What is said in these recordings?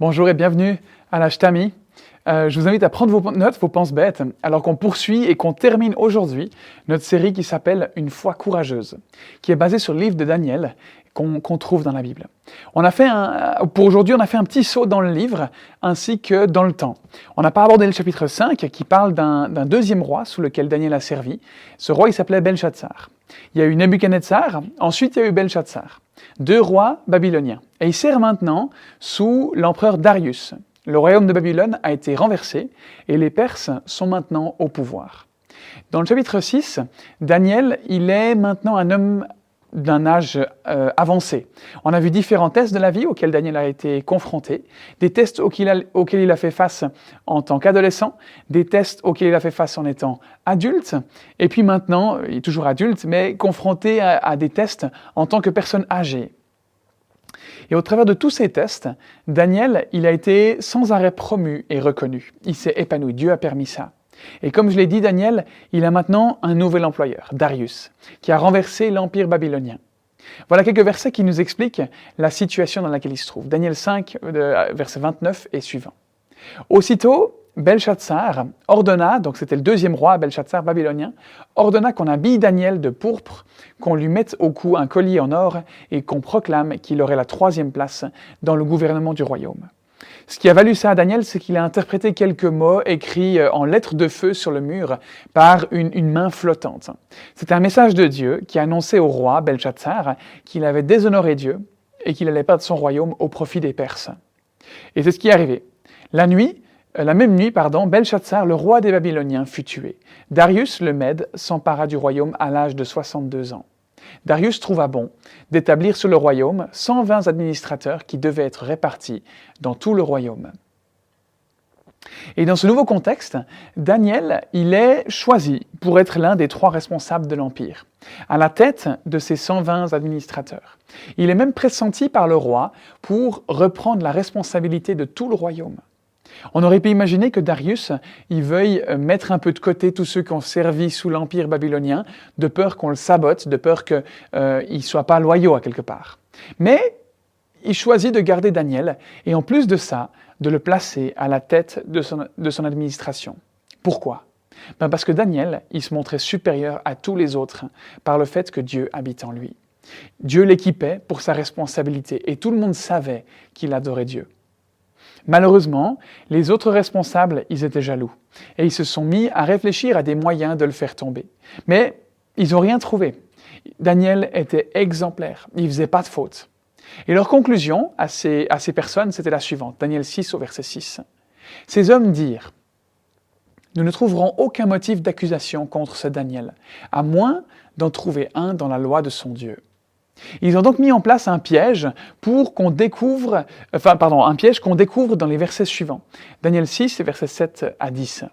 Bonjour et bienvenue à la Shtami. Euh, je vous invite à prendre vos notes, vos penses bêtes, alors qu'on poursuit et qu'on termine aujourd'hui notre série qui s'appelle Une foi courageuse, qui est basée sur le livre de Daniel qu'on trouve dans la Bible. On a fait un, pour aujourd'hui, on a fait un petit saut dans le livre ainsi que dans le temps. On n'a pas abordé le chapitre 5 qui parle d'un deuxième roi sous lequel Daniel a servi. Ce roi, il s'appelait Belshazzar. Il y a eu Nebuchadnezzar, ensuite il y a eu Belshazzar deux rois babyloniens. Et il sert maintenant sous l'empereur Darius. Le royaume de Babylone a été renversé et les Perses sont maintenant au pouvoir. Dans le chapitre 6, Daniel, il est maintenant un homme d'un âge euh, avancé. On a vu différents tests de la vie auxquels Daniel a été confronté, des tests auxquels, il a fait face en tant qu'adolescent, des tests auxquels il a fait face en étant adulte, et puis maintenant, il est toujours adulte, mais confronté à, à des tests en tant que personne âgée. Et au travers de tous ces tests, Daniel, il a été sans arrêt promu et reconnu. Il s'est épanoui. Dieu a permis ça. Et comme je l'ai dit, Daniel, il a maintenant un nouvel employeur, Darius, qui a renversé l'empire babylonien. Voilà quelques versets qui nous expliquent la situation dans laquelle il se trouve. Daniel 5, euh, verset 29 et suivant. Aussitôt, Belshazzar ordonna, donc c'était le deuxième roi, Belshazzar babylonien, ordonna qu'on habille Daniel de pourpre, qu'on lui mette au cou un collier en or et qu'on proclame qu'il aurait la troisième place dans le gouvernement du royaume. Ce qui a valu ça à Daniel, c'est qu'il a interprété quelques mots écrits euh, en lettres de feu sur le mur par une, main flottante. C'était un message de Dieu qui annonçait au roi Belshazzar qu'il avait déshonoré Dieu et qu'il allait perdre son royaume au profit des Perses. Et c'est ce qui est arrivé. La nuit, euh, la même nuit, pardon, Belshazzar, le roi des Babyloniens, fut tué. Darius le Mède s'empara du royaume à l'âge de 62 ans. Darius trouva bon d'établir sur le royaume 120 administrateurs qui devaient être répartis dans tout le royaume. Et dans ce nouveau contexte, Daniel, il est choisi pour être l'un des trois responsables de l'Empire, à la tête de ces 120 administrateurs. Il est même pressenti par le roi pour reprendre la responsabilité de tout le royaume. On aurait pu imaginer que Darius il veuille euh, mettre un peu de côté tous ceux qui ont servi sous l'empire babylonien, de peur qu'on le sabote, de peur qu'ils euh, ne soient pas loyaux à quelque part. Mais il choisit de garder Daniel et en plus de ça, de le placer à la tête de son, administration. Pourquoi? Ben Parce que Daniel, il se montrait supérieur à tous les autres par le fait que Dieu habite en lui. Dieu l'équipait pour sa responsabilité et tout le monde savait qu'il adorait Dieu. Malheureusement, les autres responsables, ils étaient jaloux, et ils se sont mis à réfléchir à des moyens de le faire tomber. Mais ils n'ont rien trouvé. Daniel était exemplaire, il ne faisait pas de faute. Et leur conclusion à ces, personnes, c'était la suivante, Daniel 6 au verset 6. Ces hommes dirent, nous ne trouverons aucun motif d'accusation contre ce Daniel, à moins d'en trouver un dans la loi de son Dieu. Ils ont donc mis en place un piège pour qu'on découvre, enfin, pardon, un piège qu'on découvre dans les versets suivants. Daniel 6, versets 7 à 10.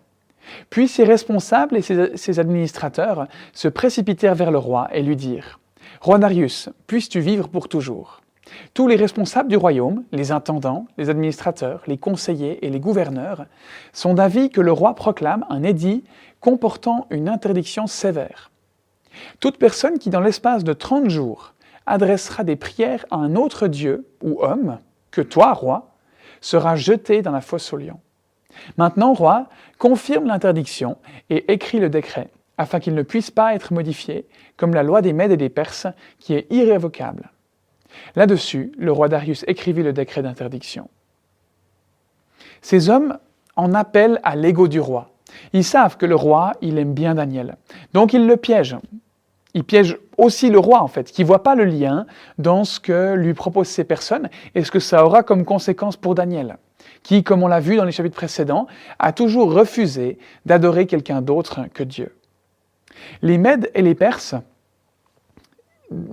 Puis ses responsables et ses, administrateurs se précipitèrent vers le roi et lui dirent Roi Darius, puisses-tu vivre pour toujours? Tous les responsables du royaume, les intendants, les administrateurs, les conseillers et les gouverneurs, sont d'avis que le roi proclame un édit comportant une interdiction sévère. Toute personne qui, dans l'espace de 30 jours, adressera des prières à un autre Dieu ou homme que toi, roi, sera jeté dans la fosse au lion. Maintenant, roi, confirme l'interdiction et écrit le décret, afin qu'il ne puisse pas être modifié, comme la loi des Mèdes et des Perses, qui est irrévocable. Là-dessus, le roi Darius écrivit le décret d'interdiction. Ces hommes en appellent à l'ego du roi. Ils savent que le roi, il aime bien Daniel. Donc ils le piègent il piège aussi le roi, en fait, qui voit pas le lien dans ce que lui proposent ces personnes et ce que ça aura comme conséquence pour Daniel, qui, comme on l'a vu dans les chapitres précédents, a toujours refusé d'adorer quelqu'un d'autre que Dieu. Les Mèdes et les Perses,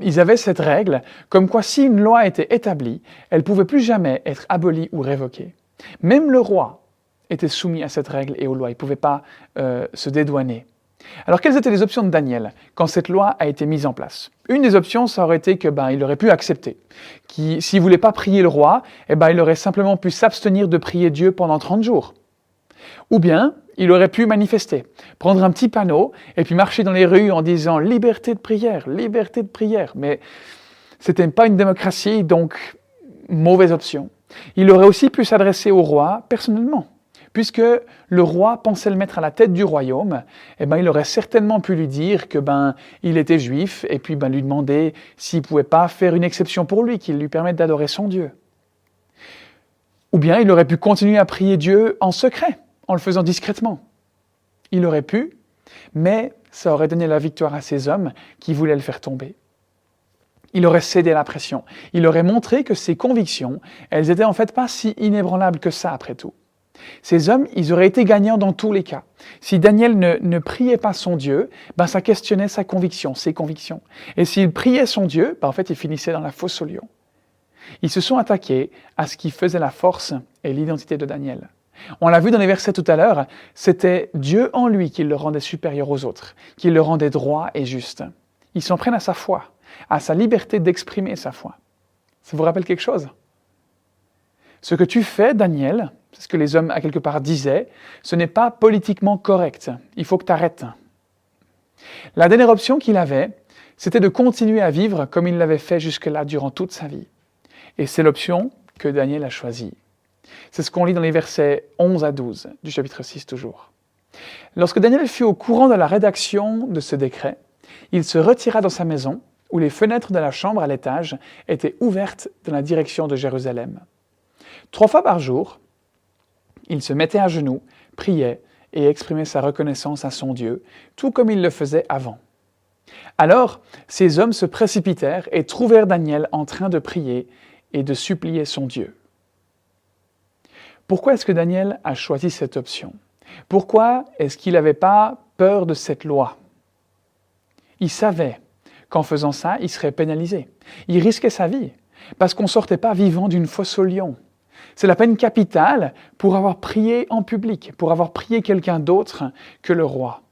ils avaient cette règle, comme quoi si une loi était établie, elle pouvait plus jamais être abolie ou révoquée. Même le roi était soumis à cette règle et aux lois, il ne pouvait pas euh, se dédouaner. Alors quelles étaient les options de Daniel quand cette loi a été mise en place? Une des options, ça aurait été que ben, il aurait pu accepter. S'il ne voulait pas prier le roi, eh ben, il aurait simplement pu s'abstenir de prier Dieu pendant 30 jours. Ou bien, il aurait pu manifester, prendre un petit panneau et puis marcher dans les rues en disant liberté de prière, liberté de prière. Mais C'était pas une démocratie, donc mauvaise option. Il aurait aussi pu s'adresser au roi personnellement. Puisque le roi pensait le mettre à la tête du royaume, eh ben, il aurait certainement pu lui dire que ben, il était juif et puis ben, lui demander s'il pouvait pas faire une exception pour lui, qu'il lui permette d'adorer son Dieu. Ou bien il aurait pu continuer à prier Dieu en secret, en le faisant discrètement. Il aurait pu, mais ça aurait donné la victoire à ces hommes qui voulaient le faire tomber. Il aurait cédé à la pression. Il aurait montré que ses convictions, elles étaient en fait pas si inébranlables que ça après tout. Ces hommes, ils auraient été gagnants dans tous les cas. Si Daniel ne, priait pas son Dieu, ben ça questionnait sa conviction, ses convictions. Et s'il priait son Dieu, ben en fait, il finissait dans la fosse au lion. Ils se sont attaqués à ce qui faisait la force et l'identité de Daniel. On l'a vu dans les versets tout à l'heure, c'était Dieu en lui qui le rendait supérieur aux autres, qui le rendait droit et juste. Ils s'en prennent à sa foi, à sa liberté d'exprimer sa foi. Ça vous rappelle quelque chose? Ce que tu fais, Daniel, c'est ce que les hommes à quelque part disaient, ce n'est pas politiquement correct. Il faut que tu arrêtes. La dernière option qu'il avait, c'était de continuer à vivre comme il l'avait fait jusque-là durant toute sa vie. Et c'est l'option que Daniel a choisie. C'est ce qu'on lit dans les versets 11 à 12 du chapitre 6 toujours. Lorsque Daniel fut au courant de la rédaction de ce décret, il se retira dans sa maison, où les fenêtres de la chambre à l'étage étaient ouvertes dans la direction de Jérusalem. Trois fois par jour, il se mettait à genoux, priait et exprimait sa reconnaissance à son Dieu, tout comme il le faisait avant. Alors, ces hommes se précipitèrent et trouvèrent Daniel en train de prier et de supplier son Dieu. Pourquoi est-ce que Daniel a choisi cette option? Pourquoi est-ce qu'il n'avait pas peur de cette loi? Il savait qu'en faisant ça, il serait pénalisé. Il risquait sa vie, parce qu'on ne sortait pas vivant d'une fosse au lion. C'est la peine capitale pour avoir prié en public, pour avoir prié quelqu'un d'autre que le roi.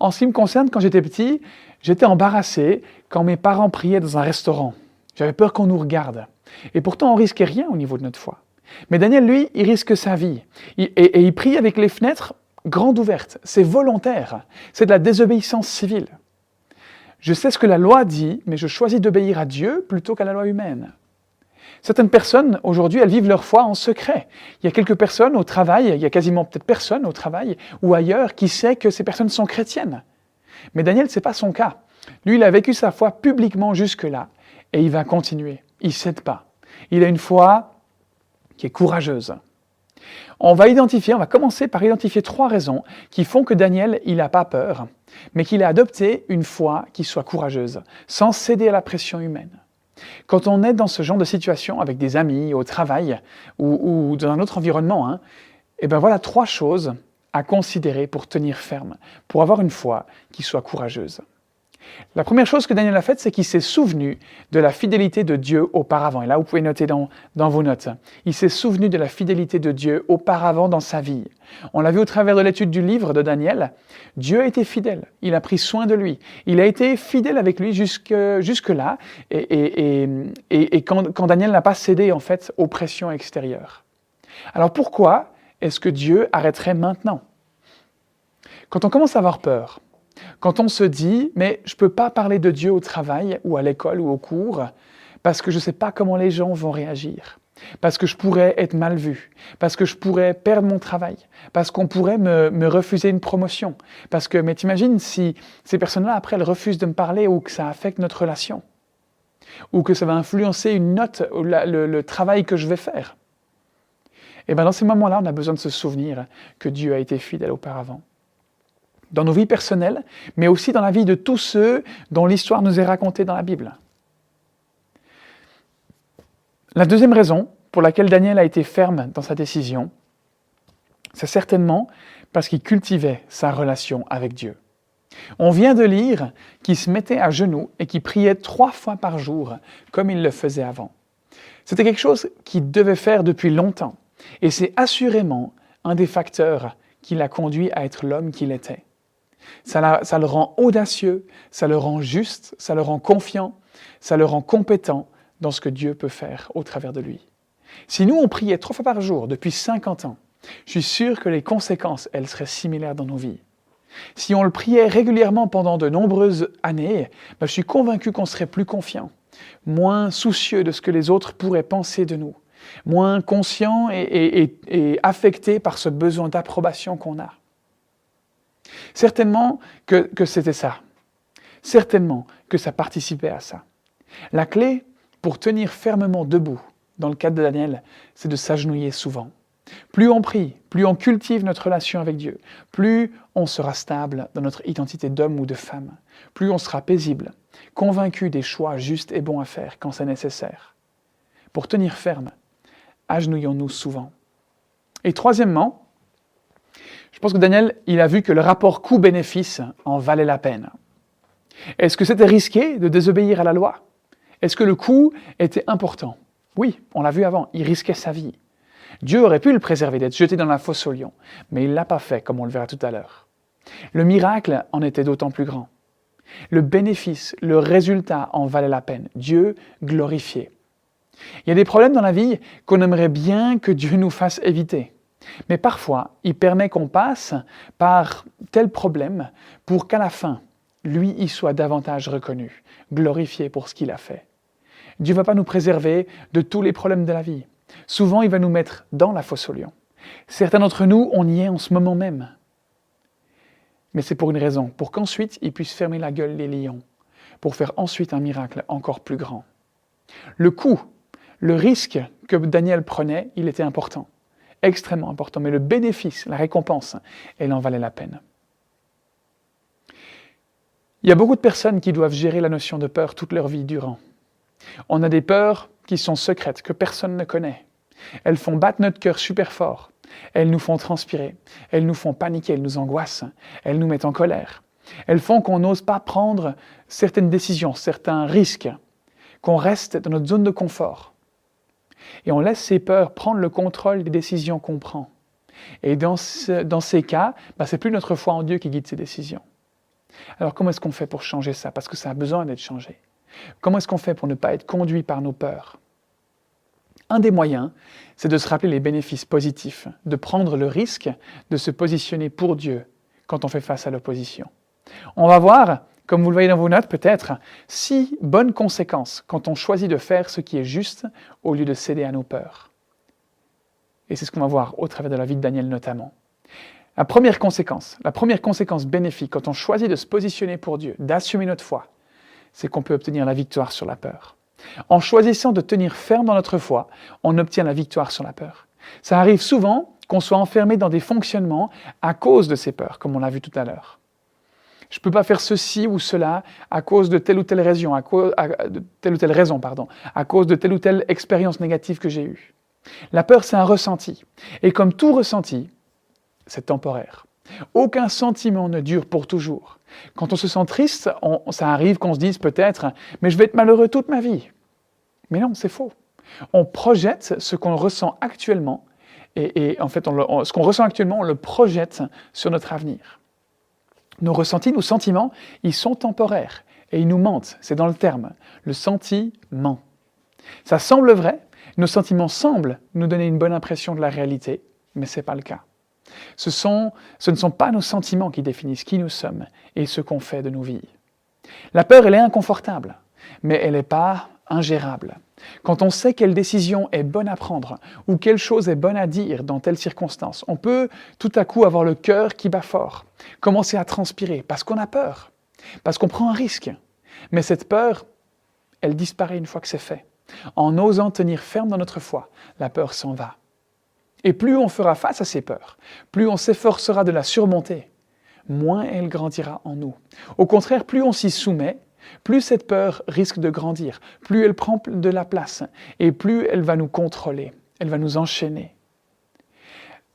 En ce qui me concerne, quand j'étais petit, j'étais embarrassé quand mes parents priaient dans un restaurant. J'avais peur qu'on nous regarde. Et pourtant, on risquait rien au niveau de notre foi. Mais Daniel, lui, il risque sa vie. et, il prie avec les fenêtres grandes ouvertes. C'est volontaire. C'est de la désobéissance civile. Je sais ce que la loi dit, mais je choisis d'obéir à Dieu plutôt qu'à la loi humaine. Certaines personnes, aujourd'hui, elles vivent leur foi en secret. Il y a quelques personnes au travail, il y a quasiment peut-être personne au travail ou ailleurs qui sait que ces personnes sont chrétiennes. Mais Daniel, ce n'est pas son cas. Lui, il a vécu sa foi publiquement jusque-là et il va continuer. Il ne cède pas. Il a une foi qui est courageuse. On va identifier, on va commencer par identifier trois raisons qui font que Daniel, il n'a pas peur, mais qu'il a adopté une foi qui soit courageuse, sans céder à la pression humaine. Quand on est dans ce genre de situation avec des amis, au travail ou, dans un autre environnement, et hein, eh ben voilà trois choses à considérer pour tenir ferme, pour avoir une foi qui soit courageuse. La première chose que Daniel a faite, c'est qu'il s'est souvenu de la fidélité de Dieu auparavant. Et là, vous pouvez noter dans, vos notes. Il s'est souvenu de la fidélité de Dieu auparavant dans sa vie. On l'a vu au travers de l'étude du livre de Daniel. Dieu a été fidèle. Il a pris soin de lui. Il a été fidèle avec lui jusque, jusque là. Et, et, quand, quand Daniel n'a pas cédé, en fait, aux pressions extérieures. Alors pourquoi est-ce que Dieu arrêterait maintenant? Quand on commence à avoir peur, quand on se dit, mais je ne peux pas parler de Dieu au travail ou à l'école ou au cours parce que je ne sais pas comment les gens vont réagir, parce que je pourrais être mal vu, parce que je pourrais perdre mon travail, parce qu'on pourrait me, refuser une promotion, parce que, mais t'imagines si ces personnes-là, après, elles refusent de me parler ou que ça affecte notre relation, ou que ça va influencer une note, le, le travail que je vais faire. Et bien dans ces moments-là, on a besoin de se souvenir que Dieu a été fidèle auparavant dans nos vies personnelles, mais aussi dans la vie de tous ceux dont l'histoire nous est racontée dans la Bible. La deuxième raison pour laquelle Daniel a été ferme dans sa décision, c'est certainement parce qu'il cultivait sa relation avec Dieu. On vient de lire qu'il se mettait à genoux et qu'il priait trois fois par jour, comme il le faisait avant. C'était quelque chose qu'il devait faire depuis longtemps, et c'est assurément un des facteurs qui l'a conduit à être l'homme qu'il était. Ça, le rend audacieux, ça le rend juste, ça le rend confiant, ça le rend compétent dans ce que Dieu peut faire au travers de lui. Si nous, on priait trois fois par jour depuis 50 ans, je suis sûr que les conséquences, elles seraient similaires dans nos vies. Si on le priait régulièrement pendant de nombreuses années, ben, je suis convaincu qu'on serait plus confiant, moins soucieux de ce que les autres pourraient penser de nous, moins conscient et, affecté par ce besoin d'approbation qu'on a. Certainement que, c'était ça. Certainement que ça participait à ça. La clé pour tenir fermement debout, dans le cadre de Daniel, c'est de s'agenouiller souvent. Plus on prie, plus on cultive notre relation avec Dieu, plus on sera stable dans notre identité d'homme ou de femme, plus on sera paisible, convaincu des choix justes et bons à faire quand c'est nécessaire. Pour tenir ferme, agenouillons-nous souvent. Et troisièmement, pense que Daniel, a vu que le rapport coût-bénéfice en valait la peine. Est-ce que c'était risqué de désobéir à la loi? Est-ce que le coût était important? Oui, on l'a vu avant, il risquait sa vie. Dieu aurait pu le préserver d'être jeté dans la fosse au lion, mais il ne l'a pas fait, comme on le verra tout à l'heure. Le miracle en était d'autant plus grand. Le bénéfice, le résultat en valait la peine. Dieu glorifié. Il y a des problèmes dans la vie qu'on aimerait bien que Dieu nous fasse éviter. Mais parfois, il permet qu'on passe par tel problème pour qu'à la fin, lui y soit davantage reconnu, glorifié pour ce qu'il a fait. Dieu ne va pas nous préserver de tous les problèmes de la vie. Souvent, il va nous mettre dans la fosse au lion. Certains d'entre nous, on y est en ce moment même. Mais c'est pour une raison, pour qu'ensuite il puisse fermer la gueule des lions, pour faire ensuite un miracle encore plus grand. Le coût, le risque que Daniel prenait, il était important, extrêmement important, mais le bénéfice, la récompense, elle en valait la peine. Il y a beaucoup de personnes qui doivent gérer la notion de peur toute leur vie durant. On a des peurs qui sont secrètes, que personne ne connaît. Elles font battre notre cœur super fort. Elles nous font transpirer. Elles nous font paniquer, elles nous angoissent. Elles nous mettent en colère. Elles font qu'on n'ose pas prendre certaines décisions, certains risques, qu'on reste dans notre zone de confort. Et on laisse ces peurs prendre le contrôle des décisions qu'on prend. Et dans, dans ces cas, bah, c'est plus notre foi en Dieu qui guide ces décisions. Alors comment est-ce qu'on fait pour changer ça? Parce que ça a besoin d'être changé. Comment est-ce qu'on fait pour ne pas être conduit par nos peurs? Un des moyens, c'est de se rappeler les bénéfices positifs, de prendre le risque de se positionner pour Dieu quand on fait face à l'opposition. On va voir, comme vous le voyez dans vos notes peut-être, six bonnes conséquences quand on choisit de faire ce qui est juste au lieu de céder à nos peurs. Et c'est ce qu'on va voir au travers de la vie de Daniel notamment. La première conséquence, la première conséquence bénéfique quand on choisit de se positionner pour Dieu, d'assumer notre foi, c'est qu'on peut obtenir la victoire sur la peur. En choisissant de tenir ferme dans notre foi, on obtient la victoire sur la peur. Ça arrive souvent qu'on soit enfermé dans des fonctionnements à cause de ces peurs, comme on l'a vu tout à l'heure. Je ne peux pas faire ceci ou cela à cause de telle ou telle raison, à cause, de telle ou telle raison, pardon, à cause de telle ou telle expérience négative que j'ai eue. La peur, c'est un ressenti. Et comme tout ressenti, c'est temporaire. Aucun sentiment ne dure pour toujours. Quand on se sent triste, ça arrive qu'on se dise peut-être Mais je vais être malheureux toute ma vie. Mais non, c'est faux. On projette ce qu'on ressent actuellement, et, en fait, ce qu'on ressent actuellement, on le projette sur notre avenir. Nos ressentis, nos sentiments, ils sont temporaires, et ils nous mentent, c'est dans le terme. Le sentiment. Ça semble vrai, nos sentiments semblent nous donner une bonne impression de la réalité, mais ce n'est pas le cas. Ce, ce ne sont pas nos sentiments qui définissent qui nous sommes et ce qu'on fait de nos vies. La peur, elle est inconfortable, mais elle n'est pas ingérable. Quand on sait quelle décision est bonne à prendre ou quelle chose est bonne à dire dans telle circonstance, on peut tout à coup avoir le cœur qui bat fort, commencer à transpirer parce qu'on a peur, parce qu'on prend un risque. Mais cette peur, elle disparaît une fois que c'est fait. En osant tenir ferme dans notre foi, la peur s'en va. Et plus on fera face à ces peurs, plus on s'efforcera de la surmonter, moins elle grandira en nous. Au contraire, plus on s'y soumet, plus cette peur risque de grandir, plus elle prend de la place et plus elle va nous contrôler, elle va nous enchaîner.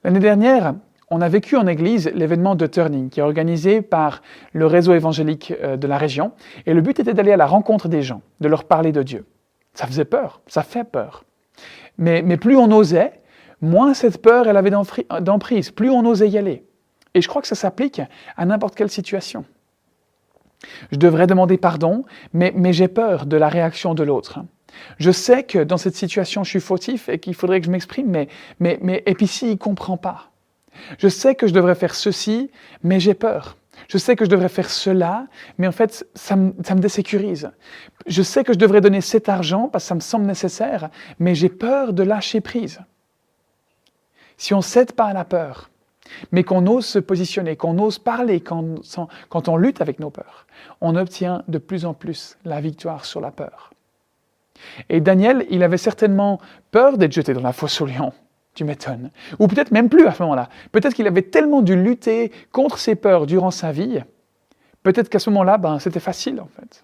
L'année dernière, on a vécu en Église l'événement de Turning, qui est organisé par le réseau évangélique euh, de la région, et le but était d'aller à la rencontre des gens, de leur parler de Dieu. Ça faisait peur, ça fait peur. Mais, plus on osait, moins cette peur elle avait d'emprise, plus on osait y aller. Et je crois que ça s'applique à n'importe quelle situation. Je devrais demander pardon, mais, j'ai peur de la réaction de l'autre. Je sais que dans cette situation, je suis fautif et qu'il faudrait que je m'exprime, mais, mais, mais, et puis s'il ne comprend pas. Je sais que je devrais faire ceci, mais j'ai peur. Je sais que je devrais faire cela, mais en fait, ça me, ça me désécurise. Je sais que je devrais donner cet argent parce que ça me semble nécessaire, mais j'ai peur de lâcher prise. Si on ne cède pas à la peur, mais qu'on ose se positionner, qu'on ose parler quand, quand on lutte avec nos peurs, on obtient de plus en plus la victoire sur la peur. Et Daniel, il avait certainement peur d'être jeté dans la fosse au lion. Tu m'étonnes. Ou peut-être même plus à ce moment-là. Peut-être qu'il avait tellement dû lutter contre ses peurs durant sa vie. Peut-être qu'à ce moment-là, ben, c'était facile en fait.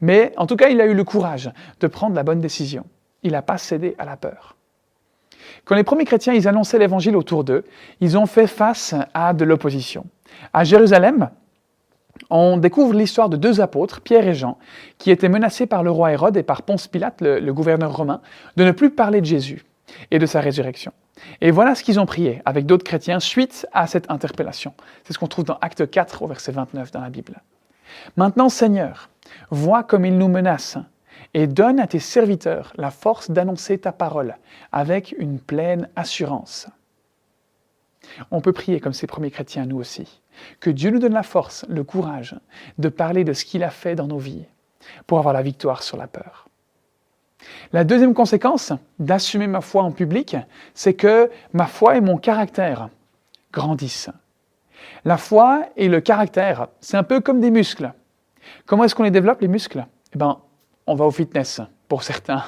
Mais en tout cas, il a eu le courage de prendre la bonne décision. Il n'a pas cédé à la peur. Quand les premiers chrétiens ils annonçaient l'évangile autour d'eux, ils ont fait face à de l'opposition. À Jérusalem, on découvre l'histoire de deux apôtres, Pierre et Jean, qui étaient menacés par le roi Hérode et par Ponce Pilate, le, gouverneur romain, de ne plus parler de Jésus et de sa résurrection. Et voilà ce qu'ils ont prié avec d'autres chrétiens suite à cette interpellation. C'est ce qu'on trouve dans Acte 4 au verset 29 dans la Bible. Maintenant, Seigneur, vois comme ils nous menacent et donne à tes serviteurs la force d'annoncer ta parole avec une pleine assurance. On peut prier comme ces premiers chrétiens, nous aussi. Que Dieu nous donne la force, le courage de parler de ce qu'il a fait dans nos vies pour avoir la victoire sur la peur. La deuxième conséquence d'assumer ma foi en public, c'est que ma foi et mon caractère grandissent. La foi et le caractère, c'est un peu comme des muscles. Comment est-ce qu'on les développe, les muscles? Eh ben, On va au fitness, pour certains.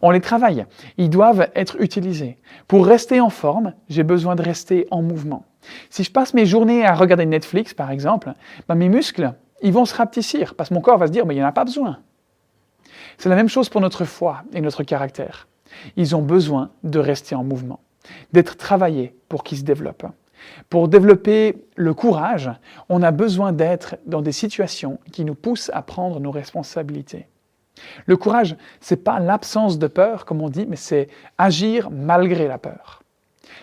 On les travaille. Ils doivent être utilisés. Pour rester en forme, j'ai besoin de rester en mouvement. Si je passe mes journées à regarder Netflix, par exemple, ben mes muscles, ils vont se rapetissir parce que mon corps va se dire, mais il n'y en a pas besoin. C'est la même chose pour notre foi et notre caractère. Ils ont besoin de rester en mouvement, d'être travaillés pour qu'ils se développent. Pour développer le courage, on a besoin d'être dans des situations qui nous poussent à prendre nos responsabilités. Le courage, c'est pas l'absence de peur, comme on dit, mais c'est agir malgré la peur.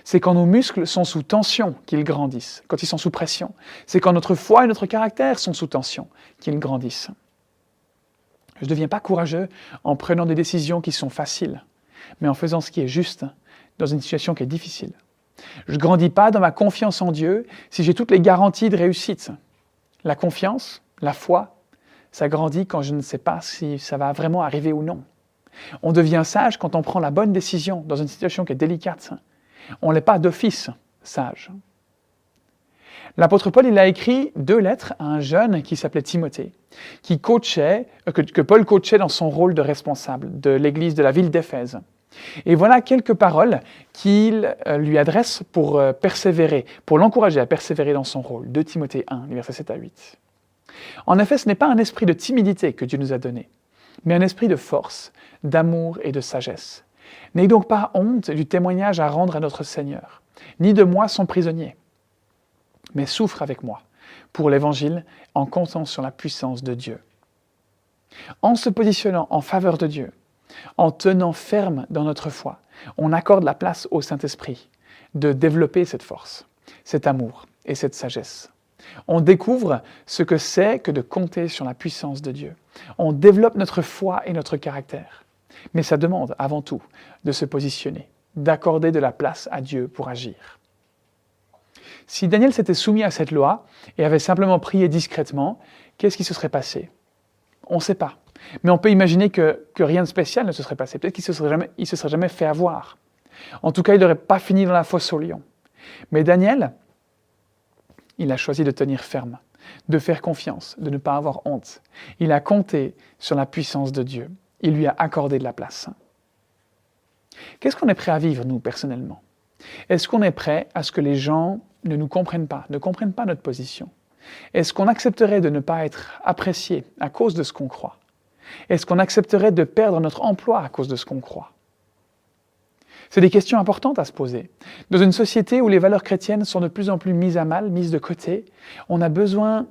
C'est quand nos muscles sont sous tension qu'ils grandissent, quand ils sont sous pression. C'est quand notre foi et notre caractère sont sous tension qu'ils grandissent. Je ne deviens pas courageux en prenant des décisions qui sont faciles, mais en faisant ce qui est juste dans une situation qui est difficile. Je ne grandis pas dans ma confiance en Dieu si j'ai toutes les garanties de réussite. La confiance, la foi, ça grandit quand je ne sais pas si ça va vraiment arriver ou non. On devient sage quand on prend la bonne décision dans une situation qui est délicate. On n'est pas d'office sage. L'apôtre Paul, il a écrit deux lettres à un jeune qui s'appelait Timothée, qui coachait, euh, que, Paul coachait dans son rôle de responsable de l'église de la ville d'Éphèse. Et voilà quelques paroles qu'il euh, lui adresse pour euh, persévérer, pour l'encourager à persévérer dans son rôle. De Timothée 1, versets 7 à 8. En effet, ce n'est pas un esprit de timidité que Dieu nous a donné, mais un esprit de force, d'amour et de sagesse. N'ayez donc pas honte du témoignage à rendre à notre Seigneur, ni de moi son prisonnier, mais souffre avec moi pour l'Évangile en comptant sur la puissance de Dieu. En se positionnant en faveur de Dieu, en tenant ferme dans notre foi, on accorde la place au Saint-Esprit de développer cette force, cet amour et cette sagesse. On découvre ce que c'est que de compter sur la puissance de Dieu. On développe notre foi et notre caractère. Mais ça demande avant tout de se positionner, d'accorder de la place à Dieu pour agir. Si Daniel s'était soumis à cette loi et avait simplement prié discrètement, qu'est-ce qui se serait passé? On ne sait pas. Mais on peut imaginer que, rien de spécial ne se serait passé. Peut-être qu'il ne se, serait jamais fait avoir. En tout cas, il n'aurait pas fini dans la fosse au lion. Mais Daniel, il a choisi de tenir ferme, de faire confiance, de ne pas avoir honte. Il a compté sur la puissance de Dieu. Il lui a accordé de la place. Qu'est-ce qu'on est prêt à vivre, nous, personnellement? Est-ce qu'on est prêt à ce que les gens ne nous comprennent pas, ne comprennent pas notre position? Est-ce qu'on accepterait de ne pas être apprécié à cause de ce qu'on croit? Est-ce qu'on accepterait de perdre notre emploi à cause de ce qu'on croit? C'est des questions importantes à se poser. Dans une société où les valeurs chrétiennes sont de plus en plus mises à mal, mises de côté, on a besoin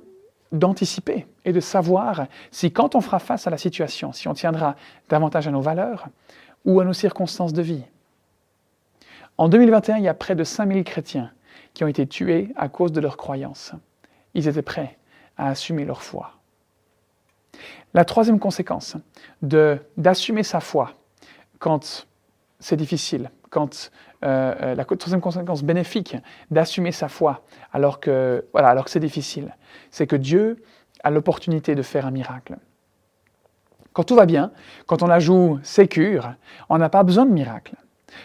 d'anticiper et de savoir si quand on fera face à la situation, si on tiendra davantage à nos valeurs ou à nos circonstances de vie. En 2021, il y a près de 5000 chrétiens qui ont été tués à cause de leurs croyances. Ils étaient prêts à assumer leur foi. La troisième conséquence d'assumer sa foi quand c'est difficile, quand euh, euh, la troisième conséquence bénéfique d'assumer sa foi alors que, voilà, alors que c'est difficile, c'est que Dieu a l'opportunité de faire un miracle. Quand tout va bien, quand on la joue sécure, on n'a pas besoin de miracle.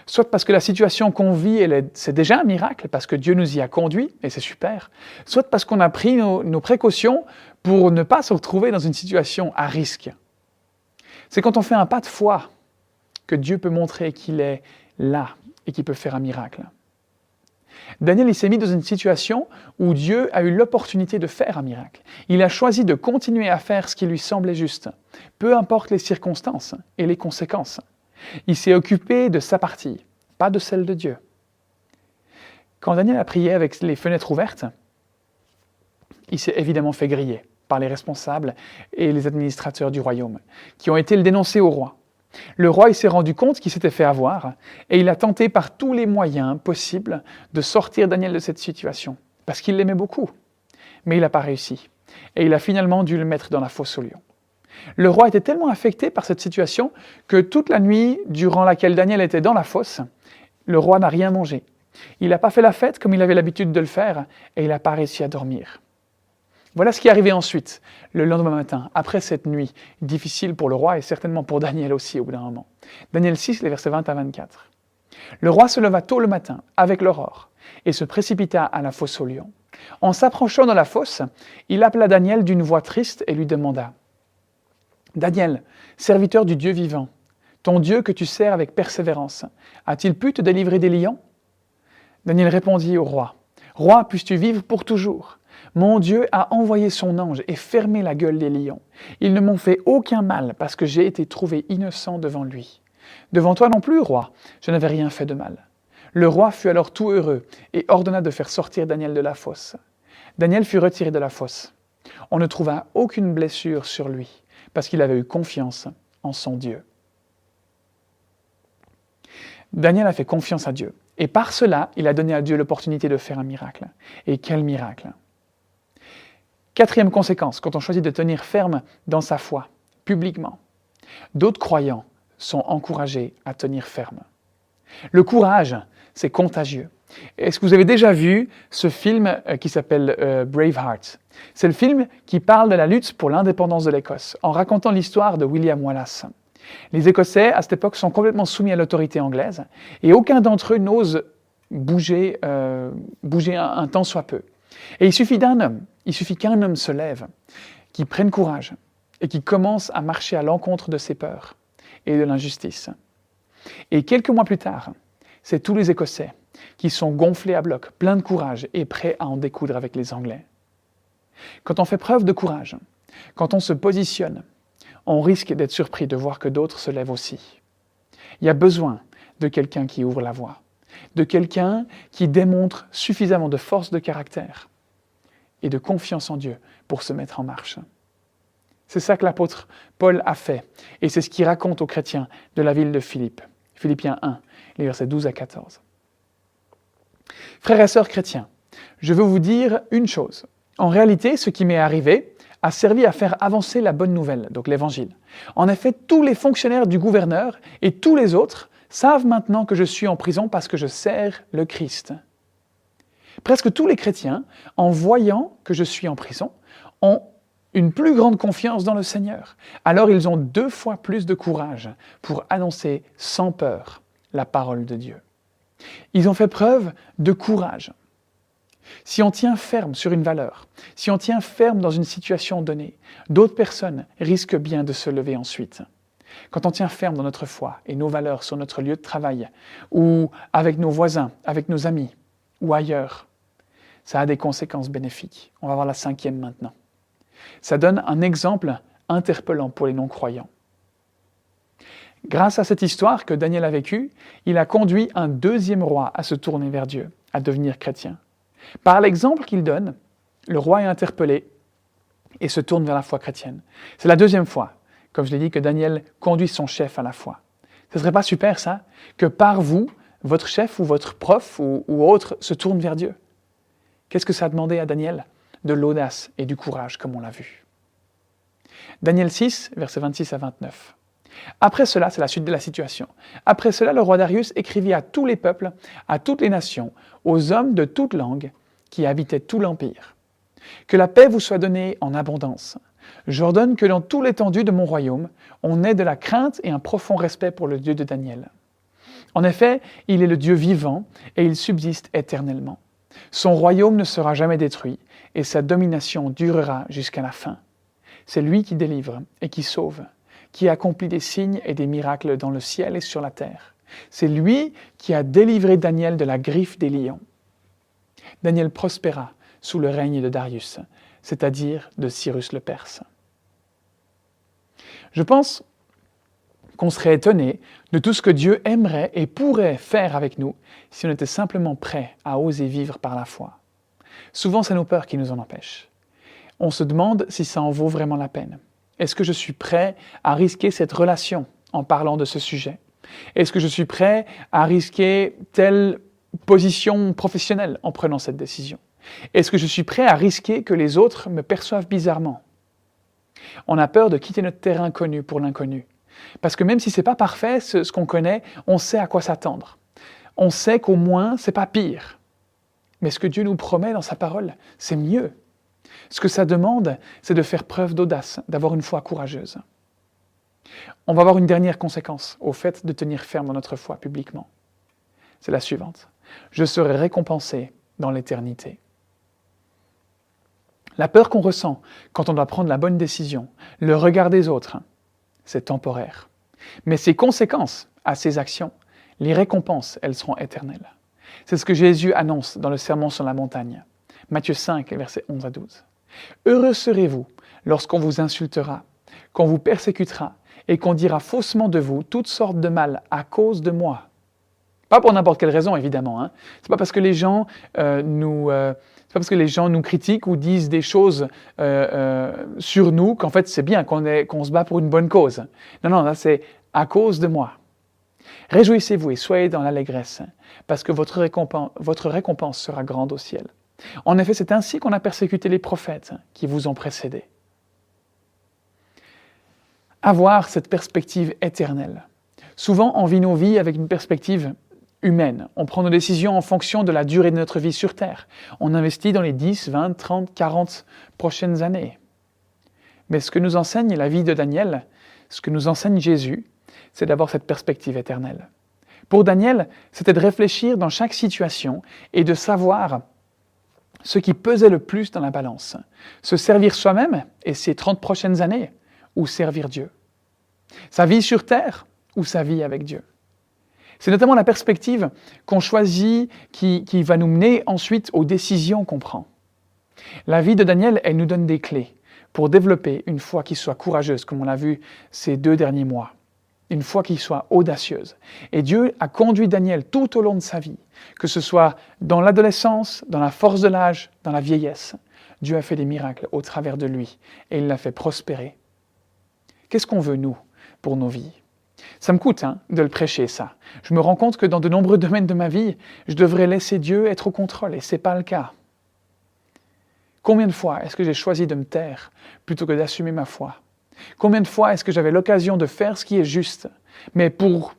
Soit parce que la situation qu'on vit, c'est déjà un miracle, parce que Dieu nous y a conduits, et c'est super. Soit parce qu'on a pris nos, précautions pour ne pas se retrouver dans une situation à risque. C'est quand on fait un pas de foi que Dieu peut montrer qu'il est là et qu'il peut faire un miracle. Daniel s'est mis dans une situation où Dieu a eu l'opportunité de faire un miracle. Il a choisi de continuer à faire ce qui lui semblait juste, peu importe les circonstances et les conséquences. Il s'est occupé de sa partie, pas de celle de Dieu. Quand Daniel a prié avec les fenêtres ouvertes, il s'est évidemment fait griller par les responsables et les administrateurs du royaume, qui ont été le dénoncer au roi. Le roi s'est rendu compte qu'il s'était fait avoir, et il a tenté par tous les moyens possibles de sortir Daniel de cette situation, parce qu'il l'aimait beaucoup. Mais il n'a pas réussi, et il a finalement dû le mettre dans la fosse au lion. Le roi était tellement affecté par cette situation que toute la nuit durant laquelle Daniel était dans la fosse, le roi n'a rien mangé. Il n'a pas fait la fête comme il avait l'habitude de le faire, et il n'a pas réussi à dormir. Voilà ce qui est arrivé ensuite, le lendemain matin, après cette nuit difficile pour le roi et certainement pour Daniel aussi au bout d'un moment. Daniel 6, les versets 20 à 24. Le roi se leva tôt le matin, avec l'aurore, et se précipita à la fosse au lion. En s'approchant dans la fosse, il appela Daniel d'une voix triste et lui demanda Daniel, serviteur du Dieu vivant, ton Dieu que tu sers avec persévérance, a-t-il pu te délivrer des lions? Daniel répondit au roi Roi, puisses-tu vivre pour toujours? Mon Dieu a envoyé son ange et fermé la gueule des lions. Ils ne m'ont fait aucun mal parce que j'ai été trouvé innocent devant lui. Devant toi non plus, roi, je n'avais rien fait de mal. Le roi fut alors tout heureux et ordonna de faire sortir Daniel de la fosse. Daniel fut retiré de la fosse. On ne trouva aucune blessure sur lui parce qu'il avait eu confiance en son Dieu. Daniel a fait confiance à Dieu. Et par cela, il a donné à Dieu l'opportunité de faire un miracle. Et quel miracle? Quatrième conséquence, quand on choisit de tenir ferme dans sa foi, publiquement, d'autres croyants sont encouragés à tenir ferme. Le courage, c'est contagieux. Est-ce que vous avez déjà vu ce film euh, qui s'appelle euh, Braveheart? C'est le film qui parle de la lutte pour l'indépendance de l'Écosse, en racontant l'histoire de William Wallace. Les Écossais, à cette époque, sont complètement soumis à l'autorité anglaise, et aucun d'entre eux n'ose bouger, euh, bouger un temps soit peu. Et il suffit d'un homme, il suffit qu'un homme se lève, qui prenne courage et qui commence à marcher à l'encontre de ses peurs et de l'injustice. Et quelques mois plus tard, c'est tous les Écossais qui sont gonflés à bloc, pleins de courage et prêts à en découdre avec les Anglais. Quand on fait preuve de courage, quand on se positionne, on risque d'être surpris de voir que d'autres se lèvent aussi. Il y a besoin de quelqu'un qui ouvre la voie, de quelqu'un qui démontre suffisamment de force de caractère et de confiance en Dieu pour se mettre en marche. C'est ça que l'apôtre Paul a fait, et c'est ce qu'il raconte aux chrétiens de la ville de Philippe. Philippiens 1, les versets 12 à 14. Frères et sœurs chrétiens, je veux vous dire une chose. En réalité, ce qui m'est arrivé a servi à faire avancer la bonne nouvelle, donc l'évangile. En effet, tous les fonctionnaires du gouverneur et tous les autres savent maintenant que je suis en prison parce que je sers le Christ. Presque tous les chrétiens, en voyant que je suis en prison, ont une plus grande confiance dans le Seigneur. Alors ils ont deux fois plus de courage pour annoncer sans peur la parole de Dieu. Ils ont fait preuve de courage. Si on tient ferme sur une valeur, si on tient ferme dans une situation donnée, d'autres personnes risquent bien de se lever ensuite. Quand on tient ferme dans notre foi et nos valeurs sur notre lieu de travail, ou avec nos voisins, avec nos amis, ou ailleurs, ça a des conséquences bénéfiques. On va voir la cinquième maintenant. Ça donne un exemple interpellant pour les non-croyants. Grâce à cette histoire que Daniel a vécue, il a conduit un deuxième roi à se tourner vers Dieu, à devenir chrétien. Par l'exemple qu'il donne, le roi est interpellé et se tourne vers la foi chrétienne. C'est la deuxième fois, comme je l'ai dit, que Daniel conduit son chef à la foi. Ce serait pas super ça Que par vous, votre chef ou votre prof ou, ou autre se tourne vers Dieu Qu'est-ce que ça a demandé à Daniel De l'audace et du courage, comme on l'a vu? Daniel 6, versets 26 à 29. Après cela, c'est la suite de la situation. Après cela, le roi Darius écrivit à tous les peuples, à toutes les nations, aux hommes de toute langue qui habitaient tout l'empire. Que la paix vous soit donnée en abondance. J'ordonne que dans tout l'étendue de mon royaume, on ait de la crainte et un profond respect pour le Dieu de Daniel. En effet, il est le Dieu vivant et il subsiste éternellement. Son royaume ne sera jamais détruit et sa domination durera jusqu'à la fin. C'est lui qui délivre et qui sauve, qui accomplit des signes et des miracles dans le ciel et sur la terre. C'est lui qui a délivré Daniel de la griffe des lions. Daniel prospéra sous le règne de Darius, c'est-à-dire de Cyrus le Perse. Je pense qu'on serait étonné de tout ce que Dieu aimerait et pourrait faire avec nous si on était simplement prêt à oser vivre par la foi. Souvent, c'est nos peurs qui nous en empêchent. On se demande si ça en vaut vraiment la peine. Est-ce que je suis prêt à risquer cette relation en parlant de ce sujet? Est-ce que je suis prêt à risquer telle position professionnelle en prenant cette décision? Est-ce que je suis prêt à risquer que les autres me perçoivent bizarrement? On a peur de quitter notre terrain connu pour l'inconnu. Parce que même si ce n'est pas parfait, ce, qu'on connaît, on sait à quoi s'attendre. On sait qu'au moins, c'est pas pire. Mais ce que Dieu nous promet dans sa parole, c'est mieux. Ce que ça demande, c'est de faire preuve d'audace, d'avoir une foi courageuse. On va avoir une dernière conséquence au fait de tenir ferme dans notre foi publiquement. C'est la suivante. Je serai récompensé dans l'éternité. La peur qu'on ressent quand on doit prendre la bonne décision, le regard des autres, c'est temporaire. Mais ses conséquences à ses actions, les récompenses, elles seront éternelles. C'est ce que Jésus annonce dans le Sermon sur la montagne. Matthieu 5, versets 11 à 12. Heureux serez-vous lorsqu'on vous insultera, qu'on vous persécutera et qu'on dira faussement de vous toutes sortes de mal à cause de moi. Pas pour n'importe quelle raison, évidemment. Hein. C'est pas parce que les gens euh, nous, euh, parce que les gens nous critiquent ou disent des choses euh, euh, sur nous qu'en fait c'est bien qu'on qu'on se bat pour une bonne cause. Non, non, là c'est à cause de moi. Réjouissez-vous et soyez dans l'allégresse, parce que votre récompense, votre récompense sera grande au ciel. En effet, c'est ainsi qu'on a persécuté les prophètes qui vous ont précédés. Avoir cette perspective éternelle. Souvent, on vit nos vies avec une perspective humaine. On prend nos décisions en fonction de la durée de notre vie sur Terre. On investit dans les 10, 20, 30, 40 prochaines années. Mais ce que nous enseigne la vie de Daniel, ce que nous enseigne Jésus, c'est d'avoir cette perspective éternelle. Pour Daniel, c'était de réfléchir dans chaque situation et de savoir ce qui pesait le plus dans la balance. Se servir soi-même et ses 30 prochaines années, ou servir Dieu. Sa vie sur terre ou sa vie avec Dieu. C'est notamment la perspective qu'on choisit qui, va nous mener ensuite aux décisions qu'on prend. La vie de Daniel, elle nous donne des clés pour développer une foi qui soit courageuse, comme on l'a vu ces deux derniers mois. Une foi qui soit audacieuse. Et Dieu a conduit Daniel tout au long de sa vie, que ce soit dans l'adolescence, dans la force de l'âge, dans la vieillesse. Dieu a fait des miracles au travers de lui et il l'a fait prospérer. Qu'est-ce qu'on veut, nous, pour nos vies? Ça me coûte hein, de le prêcher, ça. Je me rends compte que dans de nombreux domaines de ma vie, je devrais laisser Dieu être au contrôle, et ce n'est pas le cas. Combien de fois est-ce que j'ai choisi de me taire plutôt que d'assumer ma foi? Combien de fois est-ce que j'avais l'occasion de faire ce qui est juste, mais pour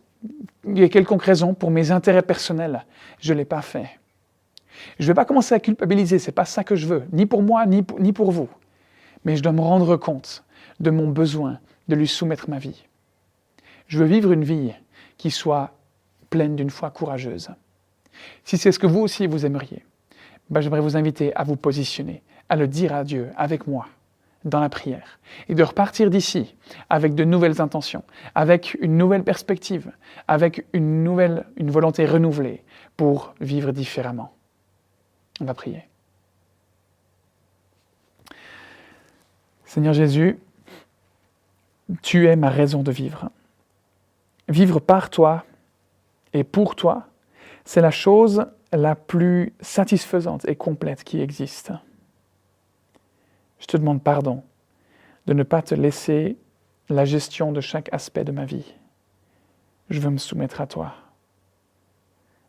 quelconque raison, pour mes intérêts personnels, je ne l'ai pas fait? Je ne vais pas commencer à culpabiliser, ce n'est pas ça que je veux, ni pour moi, ni pour vous. Mais je dois me rendre compte de mon besoin de lui soumettre ma vie. Je veux vivre une vie qui soit pleine d'une foi courageuse. Si c'est ce que vous aussi vous aimeriez, ben j'aimerais vous inviter à vous positionner, à le dire à Dieu avec moi dans la prière et de repartir d'ici avec de nouvelles intentions, avec une nouvelle perspective, avec une nouvelle une volonté renouvelée pour vivre différemment. On va prier. Seigneur Jésus, tu es ma raison de vivre. Vivre par toi et pour toi, c'est la chose la plus satisfaisante et complète qui existe. Je te demande pardon de ne pas te laisser la gestion de chaque aspect de ma vie. Je veux me soumettre à toi.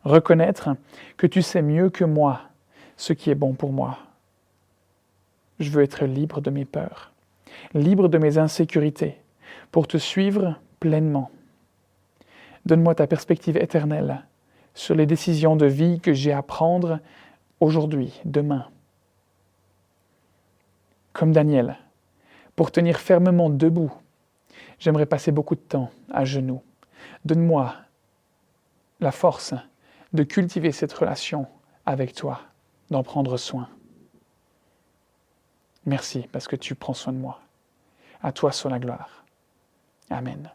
Reconnaître que tu sais mieux que moi ce qui est bon pour moi. Je veux être libre de mes peurs, libre de mes insécurités, pour te suivre pleinement. Donne-moi ta perspective éternelle sur les décisions de vie que j'ai à prendre aujourd'hui, demain. Comme Daniel, pour tenir fermement debout, j'aimerais passer beaucoup de temps à genoux. Donne-moi la force de cultiver cette relation avec toi, d'en prendre soin. Merci parce que tu prends soin de moi. À toi soit la gloire. Amen.